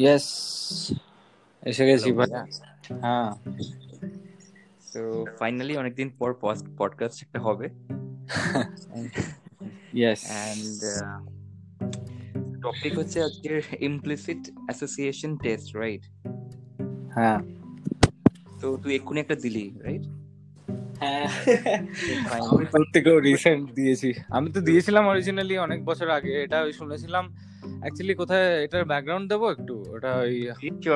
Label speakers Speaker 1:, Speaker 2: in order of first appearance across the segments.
Speaker 1: Yes এসে গেছি ভাই হ্যাঁ
Speaker 2: তো ফাইনালি অনেকদিন পর পডকাস্ট একটা হবে
Speaker 1: ইয়েস
Speaker 2: অ্যান্ড টপিক হচ্ছে আজকের ইমপ্লিসিট অ্যাসোসিয়েশন টেস্ট রাইট
Speaker 1: হ্যাঁ
Speaker 2: তো তুই এক্ষুনি একটা দিলি রাইট
Speaker 1: আমি তোর থেকেও রিসেন্ট দিয়েছি আমি তো দিয়েছিলাম অরিজিনালি অনেক বছর আগে এটা শুনেছিলাম অ্যাকচুয়ালি কোথায় এটার ব্যাকগ্রাউন্ড দেবো একটু? ওটা ওই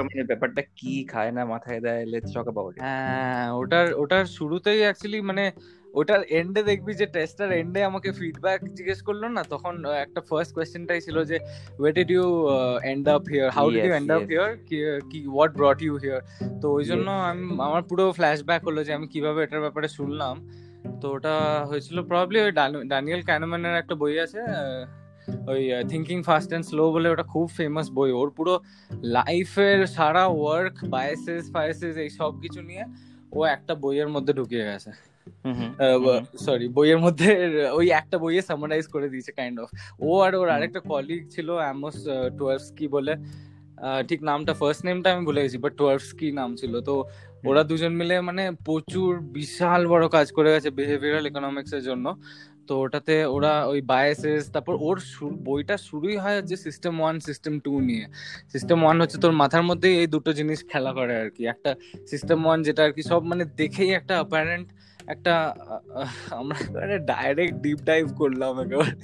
Speaker 2: মানে ব্যাপারটা কি খায় না মাথায় দেয় লেটস টক অ্যাবাউট
Speaker 1: হ্যাঁ ওটার ওটার শুরুতেই অ্যাকচুয়ালি মানে ওটার এন্ডে দেখবি যে টেস্টার এন্ডে আমাকে ফিডব্যাক জিজ্ঞেস করল না তখন একটা ফার্স্ট কোয়েশ্চেনটাই ছিল যে why did you end up here how did you end up here কি হোয়াট ব্রট ইউ হিয়ার তো ওই জন্য আমি আমার পুরো ফ্ল্যাশব্যাক হলো যে আমি কীভাবে এটার ব্যাপারে শুনলাম। তো ওটা হয়েছিল প্রবলি ওই ড্যানিয়েল ক্যানম্যানের একটা বই আছে ওই থিঙ্কিং ফাস্ট অ্যান্ড স্লো বলে ওটা খুব ফেমাস বই। ওর পুরো লাইফের সারা ওয়ার্ক বায়াসেস ফায়াসেস এই সব কিছু নিয়ে ও একটা বইয়ের মধ্যে ঢুকিয়ে গেছে। সরি বইয়ের মধ্যে ওই একটা বইয়ে সামারাইজ করে দিয়েছে কাইন্ড অফ ও আর ওর আরেকটা কলিগ ছিল অ্যামোস টুয়ার্সকি বলে। ঠিক নামটা ফার্স্ট নেমটা আমি ভুলে গেছি বাট টুয়ার্সকি নাম ছিল। তো ওরা দুজন মিলে মানে প্রচুর বিশাল বড় কাজ করে গেছে বিহেভিয়ারাল ইকোনমিক্স এর জন্য। তো ওটাতে ওরা ওই বায়াসেস তারপর ওর বইটা শুরুই হয় যে সিস্টেম ওয়ান সিস্টেম টু নিয়ে। সিস্টেম ওয়ান হচ্ছে তোর মাথার মধ্যে এই দুটো জিনিস খেলা করে আর কি একটা সিস্টেম ওয়ান যেটা আর কি সব মানে দেখেই একটা অ্যাপারেন্ট একটা আমরা ডাইরেক্ট ডিপ ডাইভ করলাম একেবারে।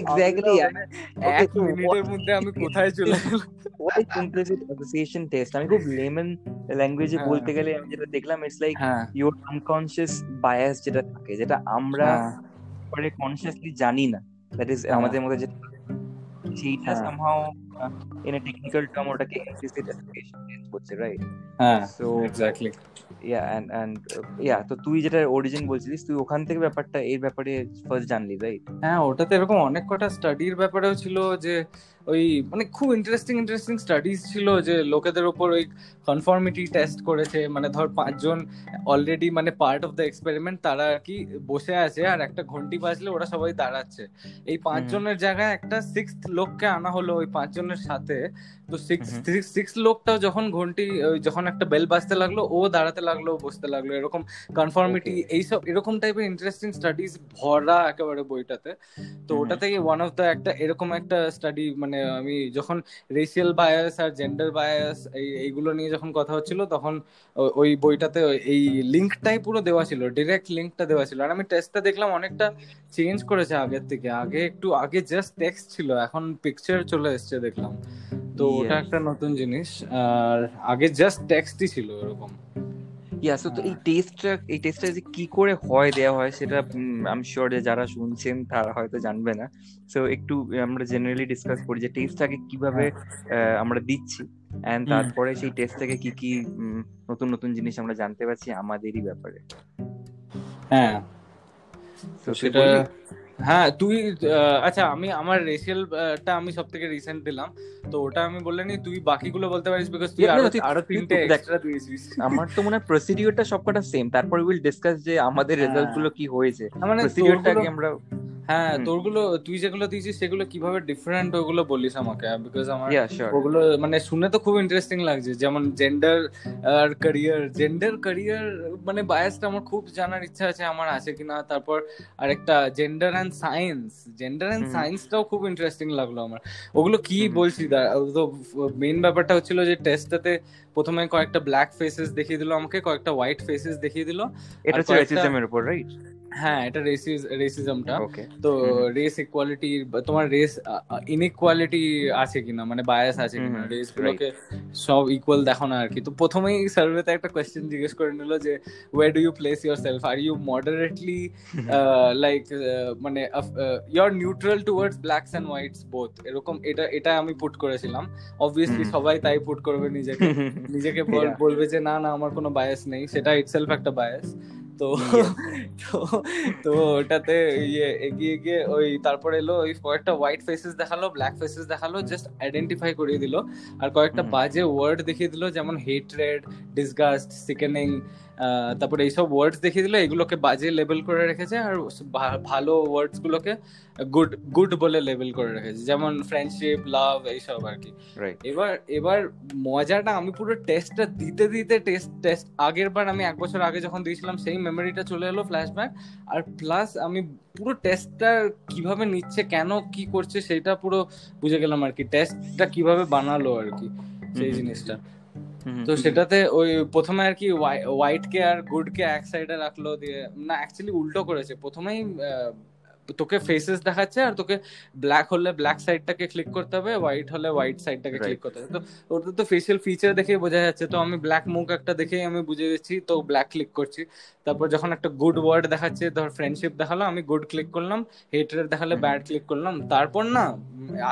Speaker 2: এক্স্যাক্টলি
Speaker 1: এক মিনিটের মধ্যে আমি কোথায় চলে গেলাম?
Speaker 2: অ্যাসোসিয়েশন টেস্ট আমি খুব লেমন ল্যাঙ্গুয়েজে বলতে গেলে আমি যেটা দেখলাম it's like your unconscious bias যেটা থাকে যেটা আমরা পরে কনসিয়াসলি জানি না। দ্যাট ইজ আমাদের মধ্যে যেটা সেইটা somehow in a technical term ওটাকে ইমপ্লিসিট অ্যাসোসিয়েশন করছে রাইট
Speaker 1: হ্যাঁ so exactly
Speaker 2: yeah and and yeah তো তুই যেটা অরিজিন বলছিলিস তুই ওখান থেকে ব্যাপারটা এর ব্যাপারে ফার্স্ট জানলি রাইট
Speaker 1: হ্যাঁ ওটাতে এরকম অনেক কটা স্টাডির ব্যাপারেও ছিল যে ওই মানে খুব ইন্টারেস্টিং ইন্টারেস্টিং স্টাডিজ ছিল যে লোকেদের ওপর ওই কনফর্মিটি টেস্ট করেছে। মানে ধর পাঁচজন অলরেডি মানে পার্ট অফ দ্য এক্সপেরিমেন্ট তারা আর কি বসে আছে আর একটা ঘন্টি বাজলে ওরা সবাই দাঁড়াচ্ছে। এই পাঁচজনের জায়গায় একটা সিক্স লোককে আনা হলো ওই পাঁচজনের সাথে। তো সিক্স সিক্স লোকটাও যখন ঘন্টি যখন একটা বেল বাজতে লাগল ও দাঁড়াতে লাগল বসতে লাগল এরকম কনফর্মিটি এইসব এরকম টাইপের ইন্টারেস্টিং স্টাডিজ ভরা একেবারে বইটাতে। তো ওটা থেকে ওয়ান অফ দ্য একটা এরকম একটা স্টাডি মানে আমি যখন রেসিয়াল বায়াস আর জেন্ডার বায়াস এই এইগুলো নিয়ে যখন কথা হচ্ছিল তখন ওই বইটাতে এই লিঙ্কটাই পুরো দেওয়া ছিল ডিরেক্ট লিঙ্কটা দেওয়া ছিল। আর আমি টেস্টটা দেখলাম অনেকটা চেঞ্জ করেছে আগের থেকে। আগে একটু আগে জাস্ট টেক্সট ছিল এখন পিকচার চলে এসছে দেখলাম। তো ওটা একটা নতুন জিনিস আর আগে জাস্ট টেক্সটই ছিল এরকম
Speaker 2: ইয়া সো তো এই টেস্টটা এই টেস্টটা যে কি করে হয় দেওয়া হয় সেটা আমি শিওর যে যারা শুনছেন তারা হয়তো জানবে না। সো একটু আমরা জেনারেলি ডিসকাস করি যে টেস্টটাকে কীভাবে আমরা দিচ্ছি। এন্ড তারপরে সেই টেস্ট থেকে কি কি নতুন নতুন জিনিস আমরা জানতে পারছি আমাদেরই ব্যাপারে।
Speaker 1: হ্যাঁ। তো সেটা হ্যাঁ তুই আচ্ছা আমি আমার রেশিয়ালটা আমি সব থেকে রিসেন্ট দিলাম। তো ওটা আমি বললে নি তুই বাকিগুলো বলতে পারিস বিকজ তুই আরও আরও তিনটে এক্সট্রা দিয়েছিস।
Speaker 2: আমার তো মনে হয় প্রসিডিউরটা সবকটা সেম তারপর উইল ডিসকাস যে আমাদের রেজাল্টগুলো কি হয়েছে। মানে প্রসিডিউরটাকে আমরা
Speaker 1: হ্যাঁ তোরগুলো তুই যেগুলো দিয়েছিস সেগুলো কীভাবে ডিফারেন্ট ওগুলো বলিস আমাকে? বিকজ আমার ওগুলো মানে শুনে তো খুব ইন্টারেস্টিং লাগছে। যেমন জেন্ডার আর ক্যারিয়ার জেন্ডার ক্যারিয়ার মানে বায়াসটা আমার খুব জানার ইচ্ছা আছে আমার আছে কিনা। তারপর আরেকটা gender and science gender and সায়েন্সটাও খুব ইন্টারেস্টিং লাগল আমার। ওগুলো কি বলছি? তো মেইন ব্যাপারটা হচ্ছিল যে টেস্টটাতে প্রথমে কয়েকটা ব্ল্যাক ফেসেস দেখিয়ে দিল আমাকে কয়েকটা হোয়াইট ফেসেস দেখিয়ে দিল।
Speaker 2: এটা হচ্ছে রেসিজমের উপর রাইট
Speaker 1: হ্যাঁ এটা রেসিস রেসিজমটা তো রেস ইকুয়ালিটি তোমার রেস ইনইকুয়ালিটি আছে কিনা? মানে বায়াস আছে কিনা? রেস গুলোকে সব ইকুয়াল দেখো না আর কি তো প্রথমেই সার্ভেতে একটা কোয়েশ্চেন জিজ্ঞেস করে নিল যে why do you place yourself are you moderately like মানে you are neutral towards blacks and whites both এরকম এটা এটা আমি পুট করেছিলাম। অবভিয়াসলি সবাই তাই পুট করবে নিজেকে। নিজেকে বলবে যে না না আমার কোনো বায়াস নেই। সেটা ইটসেলফ একটা বায়াস তো তো তো ওটাতে ইয়ে এগিয়ে গিয়ে ওই তারপর এলো ওই কয়েকটা হোয়াইট ফেসেস দেখাল ব্ল্যাক ফেসেস দেখাল জাস্ট আইডেন্টিফাই করিয়ে দিল। আর কয়েকটা বাজে ওয়ার্ড দেখিয়ে দিল যেমন হেট্রেড ডিসগাস্ট সিকেনিং তারপরে এইসব ওয়ার্ডস দেখিয়ে দিল এগুলোকে বাজে লেবেল করে রেখেছে। আর ভালো ওয়ার্ডস গুলোকে গুড গুড বলে লেবেল করে রেখেছে। যেমন ফ্রেন্ডশিপ লাভ এইসব আর কি। এবার এবার মজাটা আমি পুরো টেস্টটা দিতে দিতে টেস্ট টেস্ট আগের বার আমি এক বছর আগে যখন দিয়েছিলাম সেই মেমোরিটা চলে এলো ফ্ল্যাশব্যাক আর প্লাস আমি পুরো টেস্টটা কীভাবে নিচ্ছে কেন কি করছে সেটা পুরো বুঝে গেলাম আর কি। টেস্টটা কীভাবে বানালো আর কি সেই জিনিসটা। তো সেটাতে ওই প্রথমে আর কি হোয়াইট কে আর গুড কে এক সাইডে রাখল দিয়ে না অ্যাকচুয়ালি উল্টো করেছে। প্রথমেই তোকে ফেসেস দেখাচ্ছে আর তোকে ব্ল্যাক হলে ব্ল্যাক সাইডটাকে ক্লিক করতে হবে হোয়াইট হলে হোয়াইট সাইডটাকে ক্লিক করতে হবে। তো ওটা তো ফেসিয়াল ফিচার দেখে বোঝা যাচ্ছে। তো আমি ব্ল্যাক মুখ একটা দেখেই আমি বুঝে গেছি তো ব্ল্যাক ক্লিক করছি। তারপর যখন একটা গুড ওয়ার্ড দেখাচ্ছে ধর ফ্রেন্ডশিপ দেখাল আমি গুড ক্লিক করলাম হেটার দেখালে ব্যাড ক্লিক করলাম। তারপর না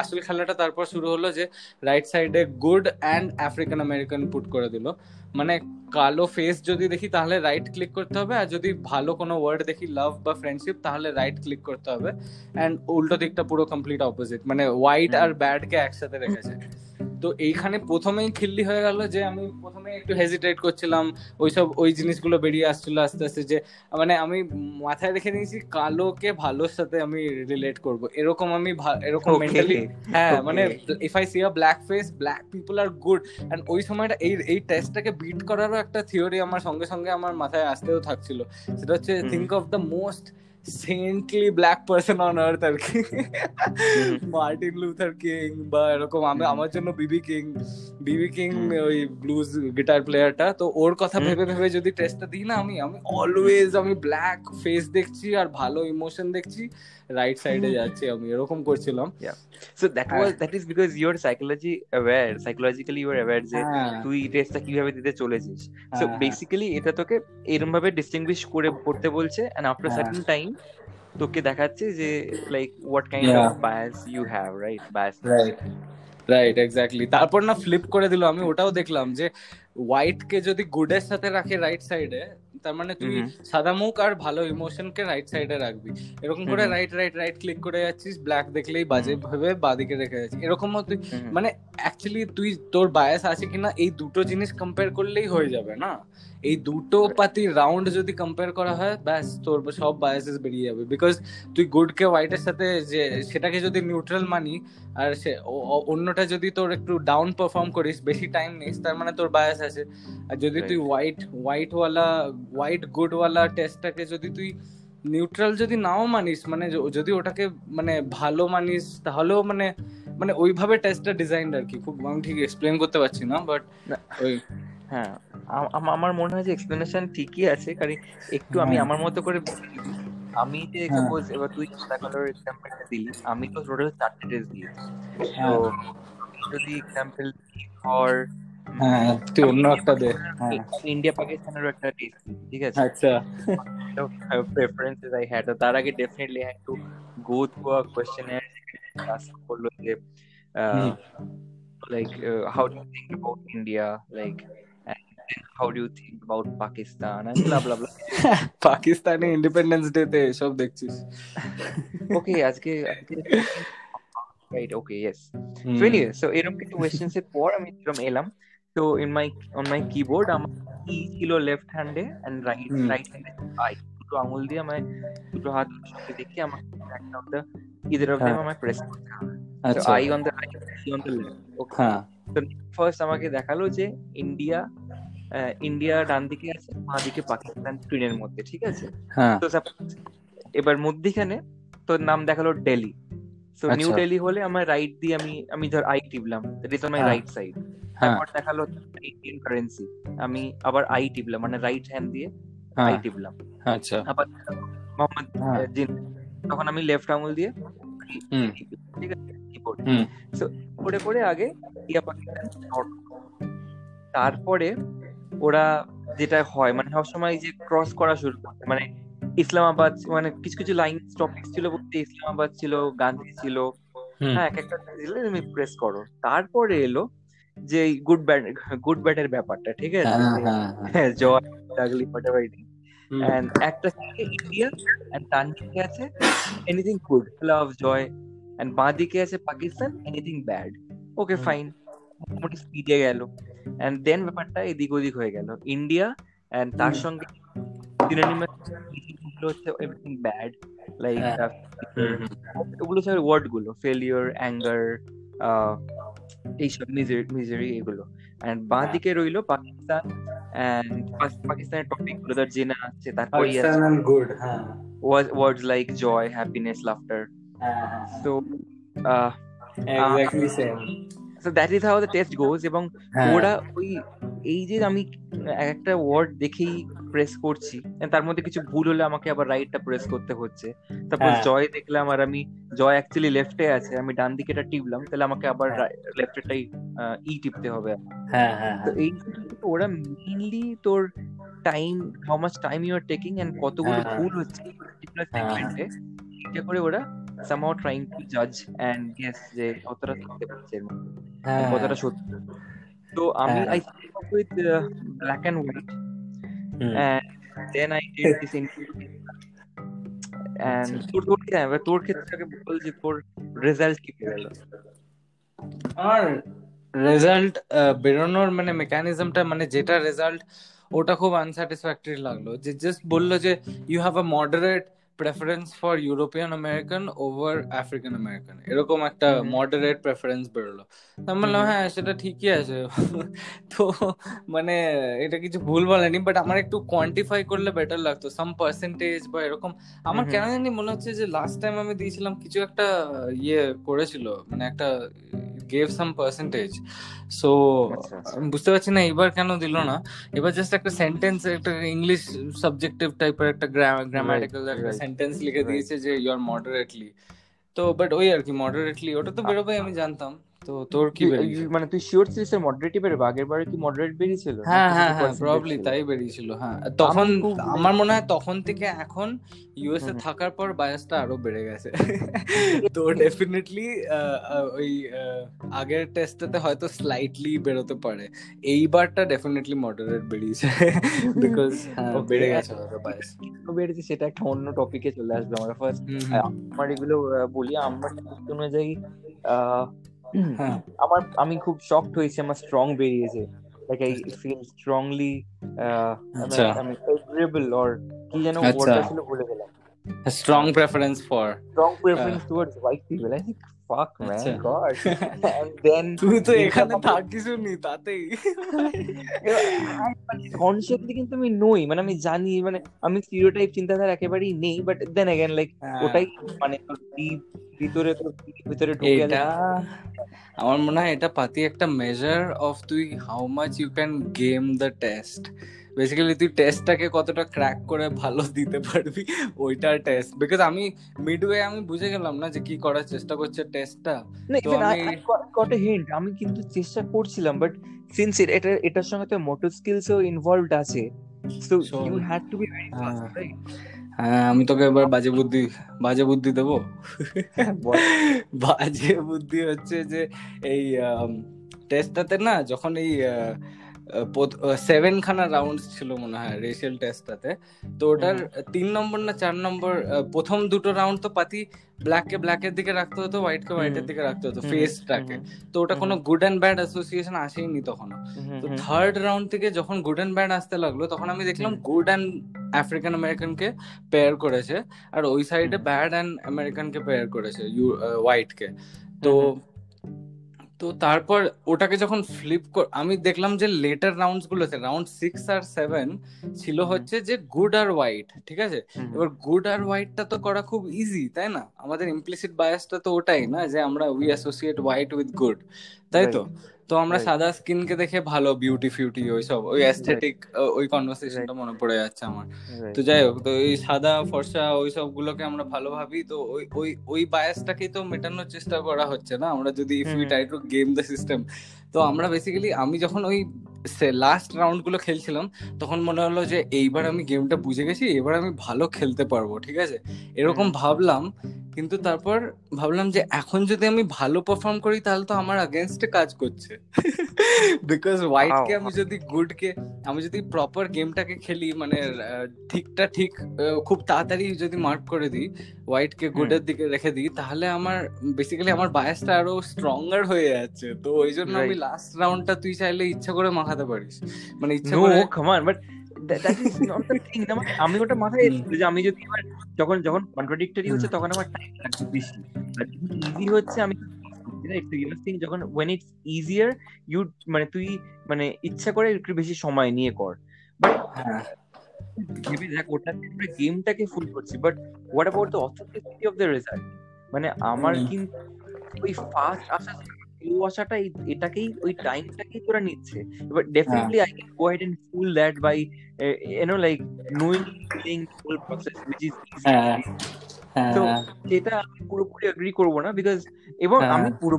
Speaker 1: আসল খেলাটা তারপর শুরু হলো যে রাইট সাইডে good and African American put করে দিল। মানে কালো ফেস যদি দেখি তাহলে রাইট ক্লিক করতে হবে। আর যদি ভালো কোনো ওয়ার্ড দেখি লাভ বা ফ্রেন্ডশিপ তাহলে রাইট ক্লিক করতে হবে। অ্যান্ড উল্টো দিকটা পুরো কমপ্লিট অপোজিট মানে হোয়াইট আর ব্যাডকে একসাথে রেখেছে। তো এইখানে প্রথমেই খিল্লি হয়ে গেল যে আমি প্রথমে একটু হেজিটেট করছিলাম ওইসব ওই জিনিসগুলো বেরিয়ে আসছিল আস্তে আস্তে যে মানে আমি মাথায় রেখে নিয়েছি কালোকে ভালোর সাথে আমি রিলেট করব। এরকম আমি এরকম মেন্টালি হ্যাঁ মানে if I see a black face black people R good and ওই সময়টা এই এই টেস্টটাকে বিট করারও একটা থিওরি আমার সঙ্গে সঙ্গে আমার মাথায় আসতেও থাকছিল। সেটা হচ্ছে think of the most saintly black person on earth আর কি। মার্টিন লুথার কিং বা এরকম আমি আমার জন্য বিবি কিং বিবি কিং ওই ব্লুজ গিটার প্লেয়ারটা তো ওর কথা ভেবে ভেবে যদি টেস্টটা দিই না আমি আমি অলওয়েজ আমি ব্ল্যাক ফেস দেখছি আর ভালো ইমোশন দেখছি। রাইট সাইডে যাচ্ছি আমি এরকম করছিলাম।
Speaker 2: So that was that is because you are psychology aware psychologically you are aware যে হ্যাঁ। তুই টেস্টটা কীভাবে দিতে চলেছিস। সো বেসিক্যালি এটা তোকে এরকম ভাবে ডিস্টিংগুইশ করে পড়তে বলছে এন্ড আফটার সার্টেন টাইম তোকে দেখাচ্ছে যে like what kind of bias you have right bias
Speaker 1: right right exactly তারপর না ফ্লিপ করে দিল আমি ওটাও দেখলাম যে হোয়াইট কে যদি গুডের সাথে রাখে রাইট সাইডে তার মানে তুই সাদা মুখ আর ভালো ইমোশন কে রাইট সাইডে রাখবি। এরকম করে রাইট রাইট রাইট ক্লিক করে যাচ্ছিস ব্ল্যাক দেখলেই বাজে ভাবে বাদিকে রেখে যাচ্ছিস। এরকম তুই মানে অ্যাকচুয়ালি তুই তোর বায়াস আছে কিনা এই দুটো জিনিস কম্পেয়ার করলেই হয়ে যাবে না। এই দুটো পাতি রাউন্ড যদি কম্পেয়ার করা হয় ব্যাস তোর সব বায়াসেস বেরিয়ে যাবে। বিকজ তুই গুড কে হোয়াইটের সাথে যে সেটাকে যদি নিউট্রাল মানি আর সে অন্যটা যদি তোর একটু ডাউন পারফর্ম করিস বেশি টাইম নিস তার মানে তোর বায়াস আছে। আর যদি তুই হোয়াইট হোয়াইট ওয়ালা হোয়াইট গুড ওয়ালা টেস্টটাকে যদি তুই নিউট্রাল যদি নাও মানিস মানে যদি ওটাকে মানে ভালো মানিস তাহলেও মানে মানে ওইভাবে টেস্টটা ডিজাইন আর কি খুব আমি ঠিক এক্সপ্লেন করতে পারছি না বাট ওই
Speaker 2: হ্যাঁ আমার মনে হয় যে এক্সপ্লেনেশন ঠিকই আছে কারণ একটু আমি। আমার মতো করে আমি যে সাপোজ। এবার তুই সাদা কালার এক্সাম্পলটা দিলি আমি তো টোটাল চারটে টেস্ট দিই তো যদি এক্সাম্পল ফর
Speaker 1: হ্যাঁ তুই অন্য একটা দে
Speaker 2: ইন্ডিয়া পাকিস্তানের একটা টেস্ট ঠিক আছে আচ্ছা প্রেফারেন্সেস আই হ্যাড তার আগে definitely had to go through a questionnaire ask করল যে like uh, how do you think about India? Like how do you think about Pakistan? And blah blah blah.
Speaker 1: পাকিস্তানে independence day তে সব দেখছিস
Speaker 2: okay আজকে right okay yes so anyway so এরকম কিছু questions এর পর আমি এরকম এলাম তো in my on my keyboard আমার কি ছিল লেফট হ্যান্ডে এন্ড রাইট রাইট হ্যান্ডে আই দুটো আঙুল দিয়ে আমার দুটো হাত সাথে দেখি আমার একটা of the either of them আমায় প্রেস করতে হবে। So I on the right I on the left okay তো ফার্স্ট আমাকে দেখাল যে ইন্ডিয়া ইন্ডিয়া ডান দিকে আছে বাঁ দিকে পাকিস্তান স্ক্রিনের মধ্যে ঠিক আছে? হ্যাঁ। তো এবার মধ্যিখানে তোর নাম দেখাল দিল্লি সো নিউ দিল্লি হলে আমার রাইট দিয়ে আমি আমি ধর আই টিপলাম that is on my right side তারপর দেখাল ইন্ডিয়ান কারেন্সি আমি আবার আই টিপলাম মানে রাইট হ্যান্ড দিয়ে আই হ্যাঁ। টিপলাম। আচ্ছা। আবার মোহাম্মদ হ্যাঁ। জিন তখন আমি লেফট আঙুল দিয়ে ঠিক আছে? কিবোর্ড সো করে করে আগে ইন্ডিয়া পাকিস্তান তারপরে ওরা যেটা হয় মানে সবসময় যে ক্রস করা শুরু করে মানে ইসলামাবাদ মানে কিছু কিছু লাইন টপিক ছিল বলতে ইসলামাবাদ ছিল গান্ধী ছিল। হ্যাঁ এক একটা তুমি প্রেস করো। তারপরে এলো যে গুড ব্যাড গুড ব্যাটের ব্যাপারটা ঠিক আছে? হ্যাঁ, হ্যাঁ, হ্যাঁ। জয় ডাগলি হোয়াটএভার ইট এন্ড একটা থেকে ইন্ডিয়া এন্ড ডান দিকে আছে anything good love joy and বাঁ দিকে আছে Pakistan anything bad okay fine মোটামুটি স্পিডে গেল। এন্ড দেন ব্যাপারটা এদিক ওদিক হয়ে গেল। ইন্ডিয়া এন্ড তার সঙ্গে সিনোনিমাস হচ্ছে এভরিথিং ব্যাড লাইক ওগুলো হচ্ছে ওয়ার্ডগুলো ফেলিওর অ্যাঙ্গার এইসব মিজারি এগুলো এন্ড বাঁ হ্যাঁ। দিকে রইল পাকিস্তান এন্ড পাকিস্তানের টপিকগুলো তার জেনা আছে তারপর গুড হ্যাঁ words like joy happiness laughter so exactly same so that is how the test goes এবং হ্যাঁ। ওরা ওই এই যে আমি একটা ওয়ার্ড দেখেই প্রেস করছি তার মধ্যে কিছু ভুল হলে আমাকে আবার রাইটটা প্রেস করতে হচ্ছে। তারপর হ্যাঁ। জয় দেখলাম আর আমি জয় অ্যাকচুয়ালি লেফটে আছে আমি ডান দিকেটা টিপলাম তাহলে আমাকে আবার লেফটেটাই ই টিপতে হবে। হ্যাঁ হ্যাঁ তো এই ওরা মেইনলি তোর time how much time you are taking and কতগুলো হ্যাঁ, ভুল হচ্ছে সেগমেন্টে এটা করে ওরা somehow trying to judge and guess যে কতটা থাকতে পারছে এর মধ্যে কতটা সত্যি। তো আমি I with black and white and then I did this interview. And তোর তোর কি এবার তোর ক্ষেত্রে আগে বল যে তোর রেজাল্ট কি পেল?
Speaker 1: আর রেজাল্ট বেরোনোর মানে মেকানিজমটা মানে যেটা রেজাল্ট ওটা খুব আনস্যাটিসফ্যাক্টরি লাগল। যে জাস্ট বলল যে you have a moderate preference for European American over African American এরকম একটা মডারেট প্রেফারেন্স বেরোলো। আমি বললাম হ্যাঁ সেটা ঠিকই আছে। তো মানে এটা কিছু ভুল বলেনি বাট আমার একটু কোয়ান্টিফাই করলে বেটার লাগতো। সাম পার্সেন্টেজ বা এরকম। আমার কেন জানি মনে হচ্ছে যে লাস্ট টাইম আমি দিয়েছিলাম কিছু একটা ইয়ে করেছিল মানে একটা গেভ সাম পার্সেন্টেজ সো বুঝতে পারছি না এবার কেন দিল না। এবার জাস্ট একটা সেন্টেন্স একটা ইংলিশ সাবজেক্টিভ টাইপের একটা গ্রামাটিক্যাল একটা সেন্টেন্স লিখে দিয়েছে যে ইউ আর মডারেটলি তো বাট ওই আর কি মডারেটলি ওটা তো বেরোবে আমি জানতাম তো তোর কি
Speaker 2: মানে তুই শিওর ছিলিস মডারেটই বেরোবে? আগের বারে কি মডারেট বেরিয়েছিল?
Speaker 1: হ্যাঁ হ্যাঁ হ্যাঁ প্রবাবলি তাই বেরিয়েছিল হ্যাঁ। তখন আমার মনে হয় তখন থেকে এখন ইউএসএ থাকার পর বায়াসটা আরও বেড়ে গেছে। তো ডেফিনেটলি ওই আগের টেস্টটাতে হয়তো স্লাইটলি বেরোতে পারে। এইবারটা ডেফিনেটলি মডারেট বেরিয়েছে। বিকজ বেড়ে গেছে বায়াস
Speaker 2: বেড়েছে সেটা একটা অন্য টপিকে চলে আসবে আমরা ফার্স্ট আমার এগুলো বলি আমরা অনুযায়ী হ্যাঁ। আমার আমি খুব শকড হয়েছি আমার স্ট্রং বেরিয়েছে। লাইক আই ফিল স্ট্রংলি আমি ফেভারেবল অর কি যেন ওয়ার্ডটা ছিল ভুলে গেলাম।
Speaker 1: Strong preference for
Speaker 2: strong preference towards white people I think fuck man god and then
Speaker 1: তুই তো এখানে থাকিস নি তাতেই
Speaker 2: কনসেপ্টলি কিন্তু আমি নই মানে আমি জানি মানে আমি স্টিরিওটাইপ চিন্তাধারা একেবারেই নেই বাট দেন अगेन লাইক ওটাই মানে ভিতরে ভিতরে ঢুকে
Speaker 1: এটা আমার মনে হয় এটা পাতি একটা মেজার অফ তুই how much you can game the test basically তুই টেস্টটাকে কতটা ক্র্যাক করে ভালো দিতে পারবি ওইটার টেস্ট বিকজ আমি মিডওয়ে আমি বুঝে গেলাম না যে কি করার চেষ্টা করছে টেস্টটা
Speaker 2: হিন্ট আমি কিন্তু চেষ্টা করছিলাম বাট সিন্স এটা এটার সঙ্গে তো মোটর স্কিলসও ইনভলভড আছে so you had to be very fast right
Speaker 1: হ্যাঁ। আমি তোকে এবার বাজে বুদ্ধি বাজে বুদ্ধি দেবো? বাজে বুদ্ধি হচ্ছে যে এই টেস্টটাতে না যখন এই সেভেন খানা রাউন্ড ছিল মনে হয় রেশিয়াল টেস্টটাতে তো ওটার তিন নম্বর না চার নম্বর প্রথম দুটো রাউন্ড তো পাতি ব্ল্যাক কে ব্ল্যাকের দিকে রাখতে হতো হোয়াইট কে হোয়াইটের দিকে রাখতে হতো ফেসটাকে তো ওটা কোনো গুড অ্যান্ড ব্যাড অ্যাসোসিয়েশন আসেইনি তখন তো থার্ড রাউন্ড থেকে যখন গুড অ্যান্ড ব্যাড আসতে লাগল তখন আমি দেখলাম গুড অ্যান্ড আফ্রিকান আমেরিকান কে পেয়ার করেছে আর ওই সাইডে ব্যাড অ্যান্ড আমেরিকান কে পেয়ার করেছে ইউ হোয়াইট কে তো তো তারপর ওটাকে যখন ফ্লিপ আমি দেখলাম যে লেটার রাউন্ডস গুলোতে রাউন্ড সিক্স আর সেভেন ছিল হচ্ছে যে গুড আর হোয়াইট ঠিক আছে? এবার গুড আর হোয়াইটটা তো করা খুব ইজি তাই না? আমাদের ইমপ্লিসিট বায়াসটা তো ওটাই না যে আমরা we associate white with good তাই তো? তো আমরা সাদা স্কিন কে দেখে ভালো বিউটি ফিউটি ওই সব ওই অ্যাস্থেটিক ওই কনভারসেশনটা মনে পড়ে যাচ্ছে আমার। তো যাই হোক তো এই সাদা ফর্সা ওই সব গুলোকে আমরা ভালো ভাবি তো ওই ওই ওই বায়াসটাকেই তো মেটানোর চেষ্টা করা হচ্ছে না? আমরা যদি if we try to game the system তো আমরা বেসিক্যালি আমি যখন ওই লাস্ট রাউন্ডগুলো খেলছিলাম তখন মনে হলো যে এইবার আমি গেমটা বুঝে গেছি এবার আমি ভালো খেলতে পারব ঠিক আছে? এরকম ভাবলাম কিন্তু তারপর ভাবলাম যে এখন যদি আমি ভালো পারফর্ম করি তাহলে তো আমার আগেনস্টে কাজ করছে। বিকজ হোয়াইট কে আমি যদি গুড কে আমি যদি প্রপার গেমটাকে খেলি মানে ঠিকটা ঠিক খুব তাড়াতাড়ি যদি মার্ক করে দিই হোয়াইট কে গুডের দিকে রেখে দিই তাহলে আমার বেসিক্যালি আমার বায়াসটা আরও স্ট্রঙ্গার হয়ে যাচ্ছে। তো ওই জন্য আমি লাস্ট রাউন্ডটা তুই চাইলে ইচ্ছা করে মাখাতে পারিস। মানে ইচ্ছা করে
Speaker 2: কামান বাট মানে আমি ওটা মাথায় এসেছিল যে আমি যদি এবার যখন যখন কন্ট্রাডিক্টরি হচ্ছে তখন আমার টাইম লাগবে বেশি। আর ইজি হচ্ছে আমি যখন ওয়েন ইটস ইজিয়ার ইউ মানে তুই মানে ইচ্ছা করে একটু বেশি সময় নিয়ে কর। বাট হ্যাঁ। ভেবে দেখ ওটা আমরা গেমটাকে ফুল করছি। But what about the authenticity of the result মানে আমার কিন্তু ওই ফাস্ট আসা আসাটা এটাকেই ওই টাইমটাকেই তোরা নিচ্ছে। এবার definitely I can go head and fool that by you know like knowing feeling full process which is তো এটা আমি পুরোপুরি এগ্রি করব না বিকজ এবং হ্যাঁ। আমি পুরো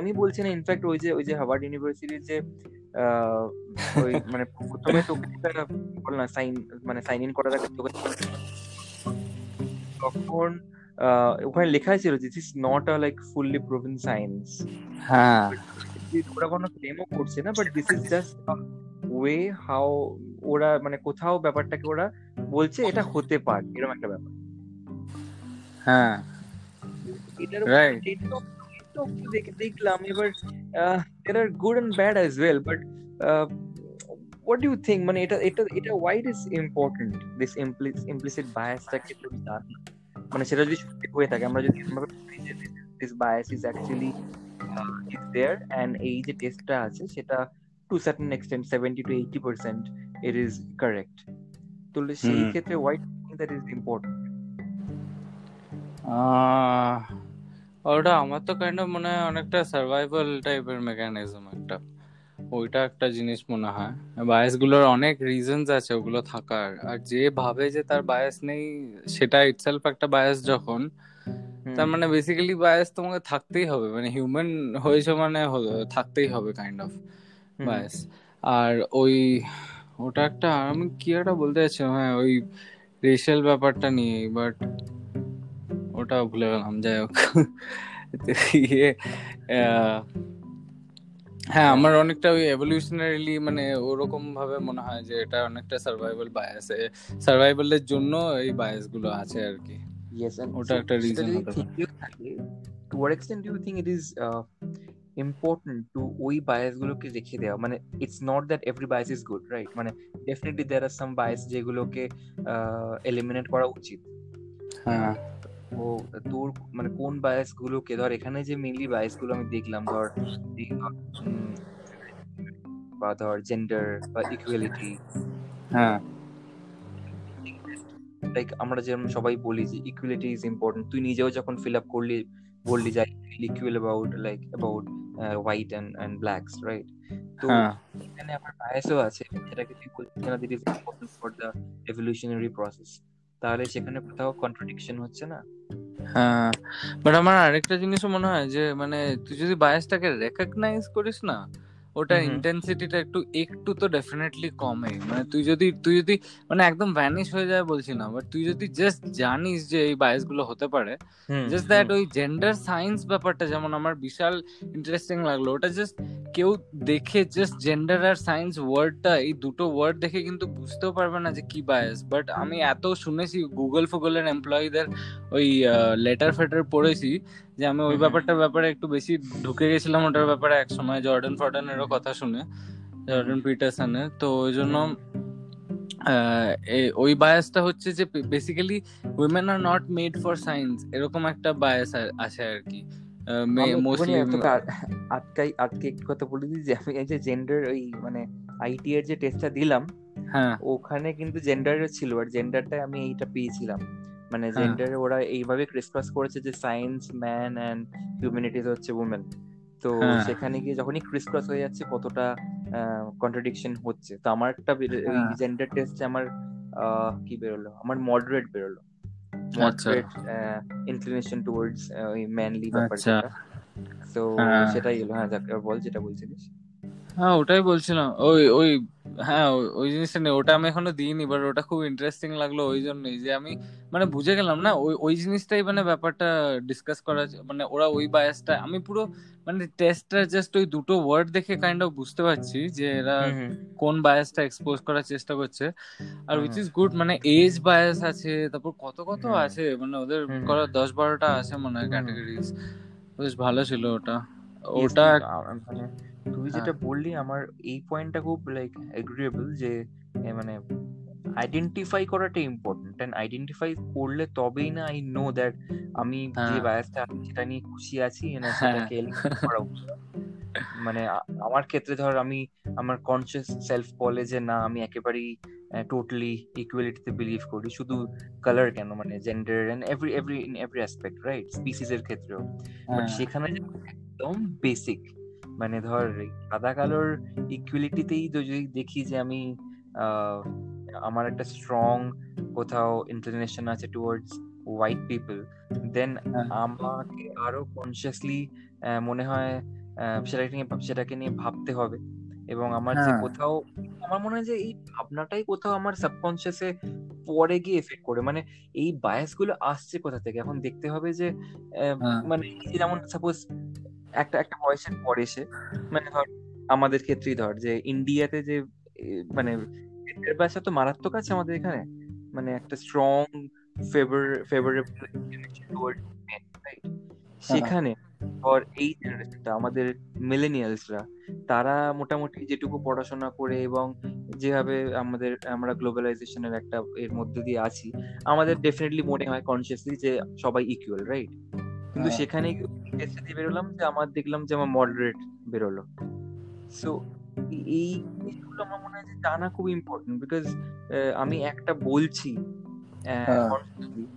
Speaker 2: আমি বলছি না ইনফ্যাক্ট ওই যে ওই যে হার্ভার্ড ইউনিভার্সিটির যে ওই মানে প্রথমে তো বল না সাইন মানে সাইন ইন করার আগে তখন ওখানে লেখা ছিল যে this not a like fully proven science হ্যাঁ। ওরা কোনো ক্লেমও করছে না but this is just way how ওরা মানে কোথাও ব্যাপারটাকে ওরা বলছে এটা হতে পারে এরকম একটা ব্যাপার। হ্যাঁ। দেখলাম এবার are good and bad as well but uh, what do you think? মানে এটা এটা এটা why it is important? this implicit implicit তুমি জানো? মানে সেটা যদি সত্যি হয়ে থাকে আমরা যদি uh, এই যে টেস্টটা আছে সেটা to certain extent seventy to eighty percent it is correct তো সেই ক্ষেত্রে হোয়াইট দ্যাট ইজ ইম্পর্টেন্ট
Speaker 1: ওটা আমার তো কাইন্ড মনে হয় অনেকটা সার্ভাইভাল টাইপের মেকানিজম একটা। ওইটা একটা জিনিস মনে হয়। বায়াসগুলোর অনেক রিজনস আছে ওগুলো থাকার। আর যে ভাবে যে তার বায়াস নেই সেটা ইটসেলফ একটা বায়াস যখন তার মানে বেসিক্যালি বায়াস তোমাকে থাকতেই হবে। মানে হিউম্যান হয়েছে মানে থাকতেই হবে কাইন্ড অফ বায়াস আর ওই ওটা একটা আমি কি একটা বলতে চাচ্ছিলাম হ্যাঁ ওই রেশিয়াল ব্যাপারটা নিয়ে বাট ওটা ভুলে গেলাম যাই হোক। ইয়ে হ্যাঁ আমার অনেকটা ওই এভলিউশনারিলি মানে ওরকম ভাবে মনে হয় যে এটা অনেকটা সার্ভাইভাল বায়াস সার্ভাইভালের জন্য এই বায়াসগুলো আছে আর কি।
Speaker 2: Yes and ওটা একটা রিজন হতে পারে। to what extent do you think it is uh, important ওই বায়াস গুলোকে রেখে দেওয়া? মানে it's not that every bias is good right মানে definitely there are some bias যেগুলোকে এলিমিনেট করা উচিত। হ্যাঁ। ও তোর মানে কোন বায়াস গুলোকে ধর এখানে যে মেইনলি বায়াসগুলো আমি দেখলাম ধর বা ধর জেন্ডার বা ইকুয়ালিটি হ্যাঁ। লাইক আমরা যেমন সবাই বলি যে ইকুয়ালিটি ইজ ইম্পর্টেন্ট তুই নিজেও যখন ফিল আপ করলি বললি যে equal about like about white and and blacks right তো হ্যাঁ। এখানে আমার বায়াসও আছে যেটাকে তুই বলছিস না that is important for the evolutionary process তাহলে সেখানে কোথাও কন্ট্রাডিকশন হচ্ছে না?
Speaker 1: হ্যাঁ বাট আমার আরেকটা জিনিসও মনে হয় যে মানে তুই যদি বায়াসটাকে রেকগনাইজ করিস না ওটা ইন্টেন্সিটিটা একটু একটু তো ডেফিনেটলি কমে মানে তুই যদি তুই যদি মানে একদম ভ্যানিশ হয়ে যায় বলছি না বাট তুই যদি জাস্ট জানিস যে এই বায়াসগুলো হতে পারে জাস্ট দ্যাট ওই জেন্ডার সায়েন্স ব্যাপারটা যেমন আমার বিশাল ইন্টারেস্টিং লাগল ওটা জাস্ট কেউ দেখে জাস্ট জেন্ডার আর সায়েন্স ওয়ার্ডটা এই দুটো ওয়ার্ড দেখে কিন্তু বুঝতেও পারবে না যে কি বায়াস বাট আমি এত শুনেছি গুগল ফুগলের এমপ্লয়ীদের ওই লেটার ফেটার পড়েছি যে আমি ওই ব্যাপারটার ব্যাপারে একটু বেশি ঢুকে গেছিলাম ওটার ব্যাপারে এক সময় জর্ডন ফর্ডানেরও কথা শুনে জর্ডন পিটারসনের তো ওই জন্য ওই বায়াসটা হচ্ছে যে basically women are not made for science এরকম একটা বায়াস আছে আর কি।
Speaker 2: আটকাই আটকে একটু কথা বলে দিই যে আমি যে জেন্ডার ওই মানে আইটি এর যে টেস্টটা দিলাম হ্যাঁ। ওখানে কিন্তু জেন্ডার ছিল আর জেন্ডারটা আমি এইটা পেয়েছিলাম। মানে জেন্ডার হ্যাঁ। ওরা এইভাবে ক্রিসক্রস করেছে যে সায়েন্স ম্যান এন্ড হিউম্যানিটিজ হচ্ছে উমেন তো হ্যাঁ। সেখানে গিয়ে যখনই ক্রিসক্রস হয়ে যাচ্ছে কতটা কন্ট্রাডিকশন হচ্ছে। তো আমার একটা জেন্ডার টেস্টে আমার কি বেরোলো? আমার মডারেট বেরোলো। মডারেট ইনক্লিনেশন টুয়ার্ডস ওই ম্যানলি ব্যাপারটা। তো হ্যাঁ। সেটাই হলো। হ্যাঁ বল যেটা বলছিলিস।
Speaker 1: হ্যাঁ ওটাই বলছিলাম। ওই ওই হ্যাঁ ওই জিনিসটা নেই। ওটা আমি এখনও দিইনি বাট ওটা খুব ইন্টারেস্টিং লাগল ওই জন্যই যে আমি মানে বুঝে গেলাম না ওই ওই জিনিসটাই মানে ব্যাপারটা ডিসকাস করা মানে ওরা ওই বায়াসটা আমি পুরো মানে টেস্টটা জাস্ট ওই দুটো ওয়ার্ড দেখে কাইন্ড অফ বুঝতে পারছি যে এরা কোন বায়াসটা এক্সপোজ করার চেষ্টা করছে। আর উইচ ইজ গুড মানে এজ বায়াস আছে তারপর কত কত আছে মানে ওদের করা দশ বারোটা আছে মনে হয় ক্যাটাগরিজ বেশ ভালো ছিল ওটা। ওটা
Speaker 2: তুই যেটা বললি আমার এই পয়েন্টটা খুব লাইক এগ্রিয়েবল যে মানে আইডেন্টিফাই করাটা ইম্পর্টেন্ট এন্ড আইডেন্টিফাই করলে তবেই না আই নো দ্যাট আমি যে বায়াসটা আছে সেটা নিয়ে খুশি আছি না সেটাকে করা মানে আমার ক্ষেত্রে ধর আমি আমার কনসিয়াস সেলফ বলে যে না আমি একেবারেই টোটালি ইকুয়ালিটিতে বিলিভ করি। শুধু কালার কেন? মানে gender and every every in every aspect right species এর ক্ষেত্রেও। বাট সেখানে একদম বেসিক মানে ধর সাদা কালোর ইকুয়ালিটিতেই যদি দেখি যে আমি আমার একটা স্ট্রং কোথাও ইন্টারনেশন আছে টুয়ার্ডস হোয়াইট পিপল দেন আমাকে আরও কনসিয়াসলি মনে হয় সেটাকে নিয়ে সেটাকে নিয়ে ভাবতে হবে। এবং আমার যে হ্যাঁ। কোথাও আমার মনে হয় যে এই ভাবনাটাই কোথাও আমার সাবকনসিয়াসে পরে গিয়ে এফেক্ট করে। মানে এই বায়াসগুলো আসছে কোথা থেকে? এখন দেখতে হবে যে হ্যাঁ। মানে যেমন সাপোজ একটা একটা বয়সের পরে এসে মানে ধর আমাদের ক্ষেত্রেই ধর যে ইন্ডিয়াতে যে মানে বায়াস তো মারাত্মক আছে আমাদের এখানে। মানে একটা স্ট্রং ফেভার ফেভারেবল সেখানে ফর এই জেনারেশনটা আমাদের মিলেনিয়ালসরা তারা মোটামুটি যেটুকু পড়াশোনা করে এবং যেভাবে আমাদের আমরা গ্লোবালাইজেশনের একটা এর মধ্যে দিয়ে আছি আমাদের ডেফিনেটলি মনে হয় কনসিয়াসলি যে সবাই ইকুয়াল রাইট কিন্তু হ্যাঁ। সেখানে দিয়ে বেরোলাম যে আমার দেখলাম যে আমার মডারেট বেরোলো সো এই জিনিসগুলো আমার মনে হয় যে জানা খুব ইম্পর্টেন্ট বিকজ আমি একটা বলছি হ্যাঁ।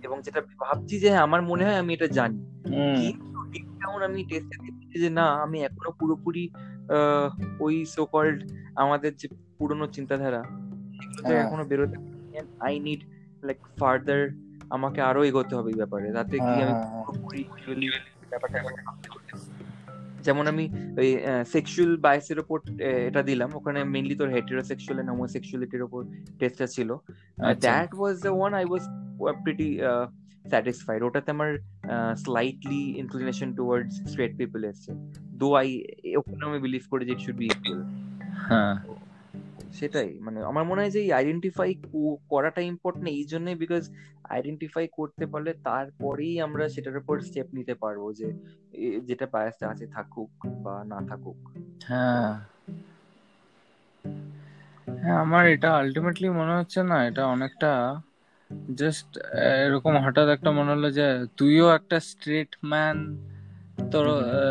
Speaker 2: এবং যেটা ভাবছি যে হ্যাঁ, আমার মনে হয় আমি এটা জানি কিন্তু ডাউন আমি টেস্টে দেখছি যে না আমি এখনও পুরোপুরি ওই সো কল্ড আমাদের যে পুরনো চিন্তাধারা সেগুলো হ্যাঁ। এখনও বেরোতে আই নিড লাইক ফার্দার আমাকে আরও এগোতে হবে এই ব্যাপারে। তাতে কি আমি পুরোপুরি ব্যাপারটা যেমন আমি ওই সেক্সুয়াল বায়াসের উপর এটা দিলাম। ওখানে মেইনলি তোর হেটেরোসেক্সুয়াল এন্ড হোমোসেক্সুয়ালিটির উপর টেস্টটা ছিল। That was the one I was pretty satisfied ওটাতে আমার slightly inclination towards straight people এসছে। দো আই ওখানে আমি বিলিভ করি যে ইট শুড বি ইকুয়াল হ্যাঁ। সেটাই। মানে আমার মনে হয় যে আইডেন্টিফাই করাটা ইম্পর্টেন্ট এই জন্যই বিকজ আইডেন্টিফাই করতে পারলে তারপরেই আমরা সেটার উপর স্টেপ নিতে পারব যে যেটা বায়াসটা আছে থাকুক বা না থাকুক।
Speaker 1: হ্যাঁ। হ্যাঁ আমার এটা আলটিমেটলি মনে হচ্ছে না এটা অনেকটা জাস্ট এরকম হঠাৎ একটা মনে হলো যে তুইও একটা স্ট্রেট ম্যান তোর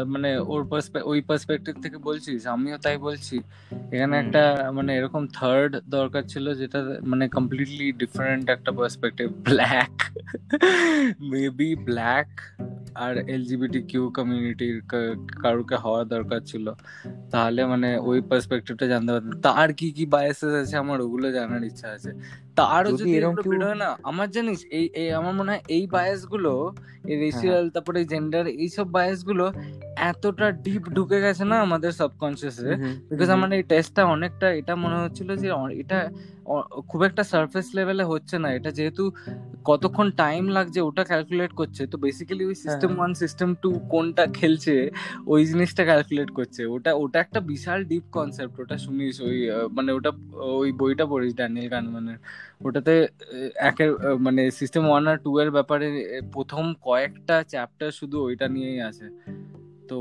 Speaker 1: মানে ওর ওই পার্সপেক্টিভ থেকে বলছিস আমিও তাই বলছি। এখানে একটা মানে এরকম থার্ড দরকার ছিল যেটা মানে কমপ্লিটলি ডিফারেন্ট একটা পার্সপেক্টিভ ব্ল্যাক মেবি ব্ল্যাক আর এলজিবিটি কিউ কমিউনিটির কারুকে হওয়া দরকার ছিল। তাহলে মানে ওই পার্সপেক্টিভটা জানতে পারতাম। তার কি কি বায়াসেস আছে আমার ওগুলো জানার ইচ্ছা আছে। তারও যদি এরকম হয় না আমার জানিস এই আমার মনে হয় এই বায়াসগুলো এই রেসিয়াল হ্যাঁ। তারপরে জেন্ডার এইসব বায়াসগুলো এতটা ডিপ ঢুকে গেছে না আমাদের সাবকনসিয়াসে বিকজ আমার এই টেস্টটা অনেকটা এটা মনে হচ্ছিল যে এটা খুব একটা সারফেস লেভেলে হচ্ছে না। এটা যেহেতু কতক্ষণ টাইম লাগছে ওটা ক্যালকুলেট করছে তো বেসিক্যালি ওই সিস্টেম ওয়ান সিস্টেম টু কোনটা খেলছে ওই জিনিসটা ক্যালকুলেট করছে। ওটা ওটা একটা বিশাল ডিপ কনসেপ্ট ওটা শুনিস ওই মানে ওটা ওই বইটা পড়িস ড্যানিয়েল কানমানের ওটাতে একের মানে সিস্টেম ওয়ান আর টু এর ব্যাপারে প্রথম কয়েকটা চ্যাপ্টার শুধু ওইটা নিয়েই আছে। তো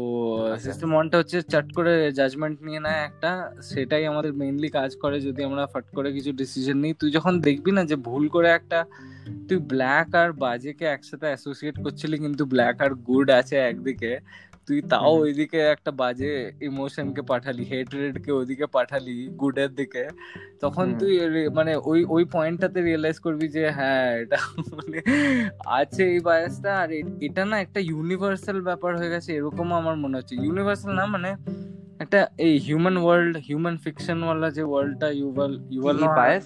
Speaker 1: সিস্টেম আচ্ছা। ওয়ানটা হচ্ছে চট করে জাজমেন্ট নিয়ে নেয় একটা। সেটাই আমাদের মেইনলি কাজ করে যদি আমরা ফাট করে কিছু ডিসিশন নিই। তুই যখন দেখবি না যে ভুল করে একটা তুই ব্ল্যাক আর বাজেকে একসাথে অ্যাসোসিয়েট করছিলি কিন্তু ব্ল্যাক আর গুড আছে একদিকে। তুই তাও ওইদিকে একটা বাজে ইমোশনকে পাঠালি হেট্রেড কে ওইদিকে পাঠালি গুডের দিকে তখন তুই মানে ওই ওই পয়েন্টটাতে রিয়েলাইজ করবি যে হ্যাঁ এটা মানে আছে এই বায়াসটা আর এটা না একটা ইউনিভার্সাল ব্যাপার হয়ে গেছে এরকম আমার মনে হচ্ছে। ইউনিভার্সাল না মানে একটা এই হিউম্যান ওয়ার্ল্ড হিউম্যান ফিকশন ওয়ালা যে ওয়ার্ল্ডটা ইউভাল ইউভাল বায়াস